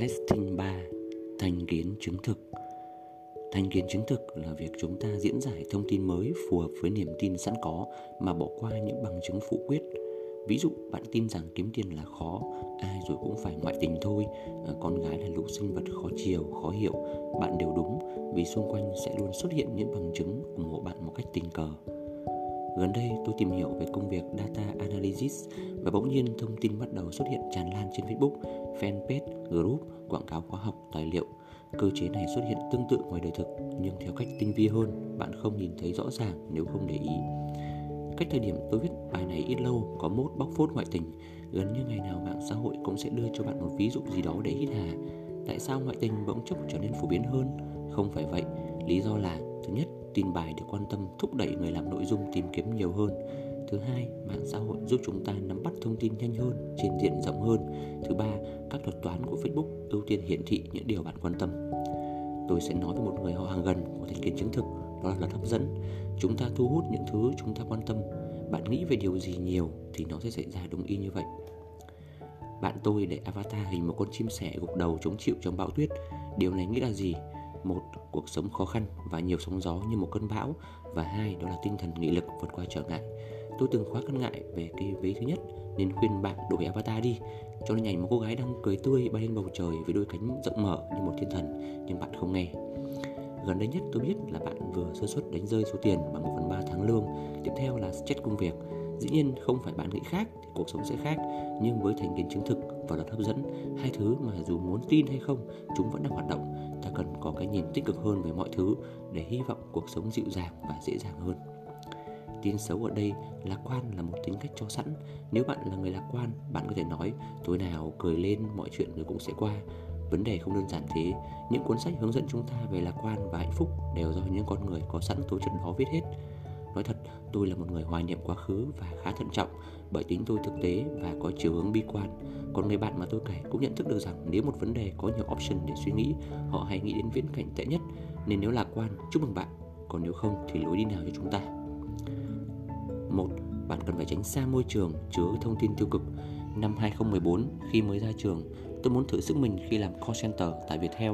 Lesting 3 Thành kiến chứng thực Thành kiến chứng thực là việc chúng ta diễn giải thông tin mới phù hợp với niềm tin sẵn có mà bỏ qua những bằng chứng phụ quyết. Ví dụ bạn tin rằng kiếm tiền là khó, ai rồi cũng phải ngoại tình thôi, à, con gái là lũ sinh vật khó chiều, khó hiểu, bạn đều đúng vì xung quanh sẽ luôn xuất hiện những bằng chứng ủng hộ bạn một cách tình cờ. Gần đây tôi tìm hiểu về công việc Data Analysis và bỗng nhiên thông tin bắt đầu xuất hiện tràn lan trên Facebook, fanpage, group, quảng cáo khóa học, tài liệu. Cơ chế này xuất hiện tương tự ngoài đời thực nhưng theo cách tinh vi hơn, bạn không nhìn thấy rõ ràng nếu không để ý. Cách thời điểm tôi viết bài này ít lâu có mốt bóc phốt ngoại tình Gần như ngày nào mạng xã hội cũng sẽ đưa cho bạn một ví dụ gì đó để hít hà Tại sao ngoại tình bỗng chốc trở nên phổ biến hơn? Không phải vậy Lý do là Thứ nhất, tin bài được quan tâm thúc đẩy người làm nội dung tìm kiếm nhiều hơn. Thứ hai, mạng xã hội giúp chúng ta nắm bắt thông tin nhanh hơn, trên diện rộng hơn. Thứ ba, các thuật toán của Facebook ưu tiên hiển thị những điều bạn quan tâm. Tôi sẽ nói với một người họ hàng gần của thành kiến chứng thực Đó là luật hấp dẫn. Chúng ta thu hút những thứ chúng ta quan tâm. Bạn nghĩ về điều gì nhiều thì nó sẽ xảy ra đúng y như vậy. Bạn tôi để avatar hình một con chim sẻ gục đầu chống chịu trong bão tuyết. Điều này nghĩa là gì? Một, cuộc sống khó khăn và nhiều sóng gió như một cơn bão. Và hai, đó là tinh thần nghị lực vượt qua trở ngại. Tôi từng khóa cân ngại về cái vế thứ nhất, nên khuyên bạn đổi avatar đi. Cho nên nhảy một cô gái đang cười tươi, bay lên bầu trời với đôi cánh rộng mở như một thiên thần, nhưng bạn không nghe. Gần đây nhất tôi biết là bạn vừa sơ suất đánh rơi số tiền bằng 1 phần 3 tháng lương. Tiếp theo là chết công việc. Dĩ nhiên không phải bạn nghĩ khác thì cuộc sống sẽ khác, nhưng với thành kiến chứng thực và luật hấp dẫn, hai thứ mà dù muốn tin hay không, chúng vẫn đang hoạt động cần có cái nhìn tích cực hơn về mọi thứ để hy vọng cuộc sống dịu dàng và dễ dàng hơn. Tin xấu ở đây, lạc quan là một tính cách cho sẵn. Nếu bạn là người lạc quan, bạn có thể nói, tối nào cười lên, mọi chuyện rồi cũng sẽ qua. Vấn đề không đơn giản thế. Những cuốn sách hướng dẫn chúng ta về lạc quan và hạnh phúc đều do những con người có sẵn tố chất đó viết hết nói thật, tôi là một người hoài niệm quá khứ và khá thận trọng bởi tính tôi thực tế và có chiều hướng bi quan. Còn người bạn mà tôi kể cũng nhận thức được rằng nếu một vấn đề có nhiều option để suy nghĩ, họ hay nghĩ đến viễn cảnh tệ nhất. Nên nếu lạc quan, chúc mừng bạn. Còn nếu không thì lối đi nào cho chúng ta? Một, bạn cần phải tránh xa môi trường chứa thông tin tiêu cực. Năm 2014 khi mới ra trường, tôi muốn thử sức mình khi làm call center tại Viettel.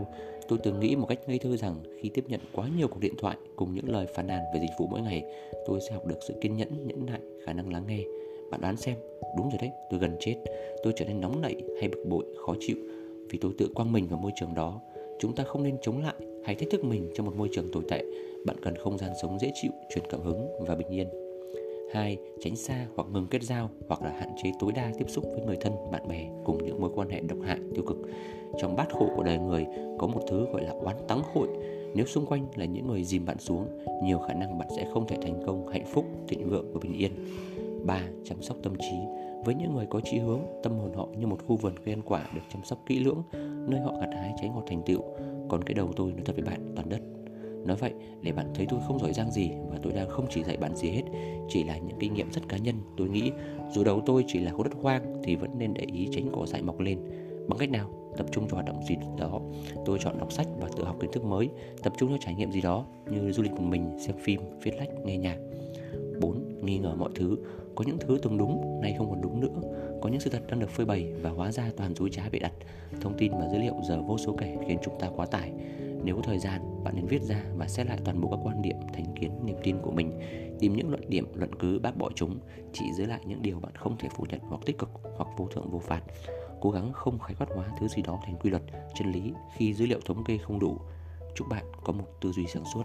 Tôi từng nghĩ một cách ngây thơ rằng khi tiếp nhận quá nhiều cuộc điện thoại cùng những lời phàn nàn về dịch vụ mỗi ngày, tôi sẽ học được sự kiên nhẫn, nhẫn nại, khả năng lắng nghe. Bạn đoán xem, đúng rồi đấy, tôi gần chết. Tôi trở nên nóng nảy hay bực bội, khó chịu vì tôi tự quăng mình vào môi trường đó. Chúng ta không nên chống lại hay thách thức mình trong một môi trường tồi tệ. Bạn cần không gian sống dễ chịu, truyền cảm hứng và bình yên. 2. Tránh xa hoặc ngừng kết giao hoặc là hạn chế tối đa tiếp xúc với người thân, bạn bè cùng những mối quan hệ độc hại, tiêu cực. Trong bát khổ của đời người có một thứ gọi là oán tắng hội. Nếu xung quanh là những người dìm bạn xuống, nhiều khả năng bạn sẽ không thể thành công, hạnh phúc, thịnh vượng và bình yên. 3. Chăm sóc tâm trí với những người có chí hướng, tâm hồn họ như một khu vườn cây ăn quả được chăm sóc kỹ lưỡng, nơi họ gặt hái trái ngọt thành tựu. Còn cái đầu tôi nói thật với bạn, toàn đất. Nói vậy để bạn thấy tôi không giỏi giang gì và tôi đang không chỉ dạy bạn gì hết Chỉ là những kinh nghiệm rất cá nhân Tôi nghĩ dù đầu tôi chỉ là khối đất hoang thì vẫn nên để ý tránh cỏ dại mọc lên. Bằng cách nào? Tập trung cho hoạt động gì đó. Tôi chọn đọc sách và tự học kiến thức mới Tập trung cho trải nghiệm gì đó như du lịch một mình, xem phim, viết lách, nghe nhạc. 4. Nghi ngờ mọi thứ. Có những thứ từng đúng, nay không còn đúng nữa. Có những sự thật đang được phơi bày và hóa ra toàn dối trá bị đặt. Thông tin và dữ liệu giờ vô số kể khiến chúng ta quá tải nếu có thời gian, bạn nên viết ra và xét lại toàn bộ các quan điểm, thành kiến, niềm tin của mình, tìm những luận điểm, luận cứ bác bỏ chúng, chỉ giữ lại những điều bạn không thể phủ nhận hoặc tích cực hoặc vô thượng vô phạt. Cố gắng không khái quát hóa thứ gì đó thành quy luật, chân lý khi dữ liệu thống kê không đủ. Chúc bạn có một tư duy sáng suốt.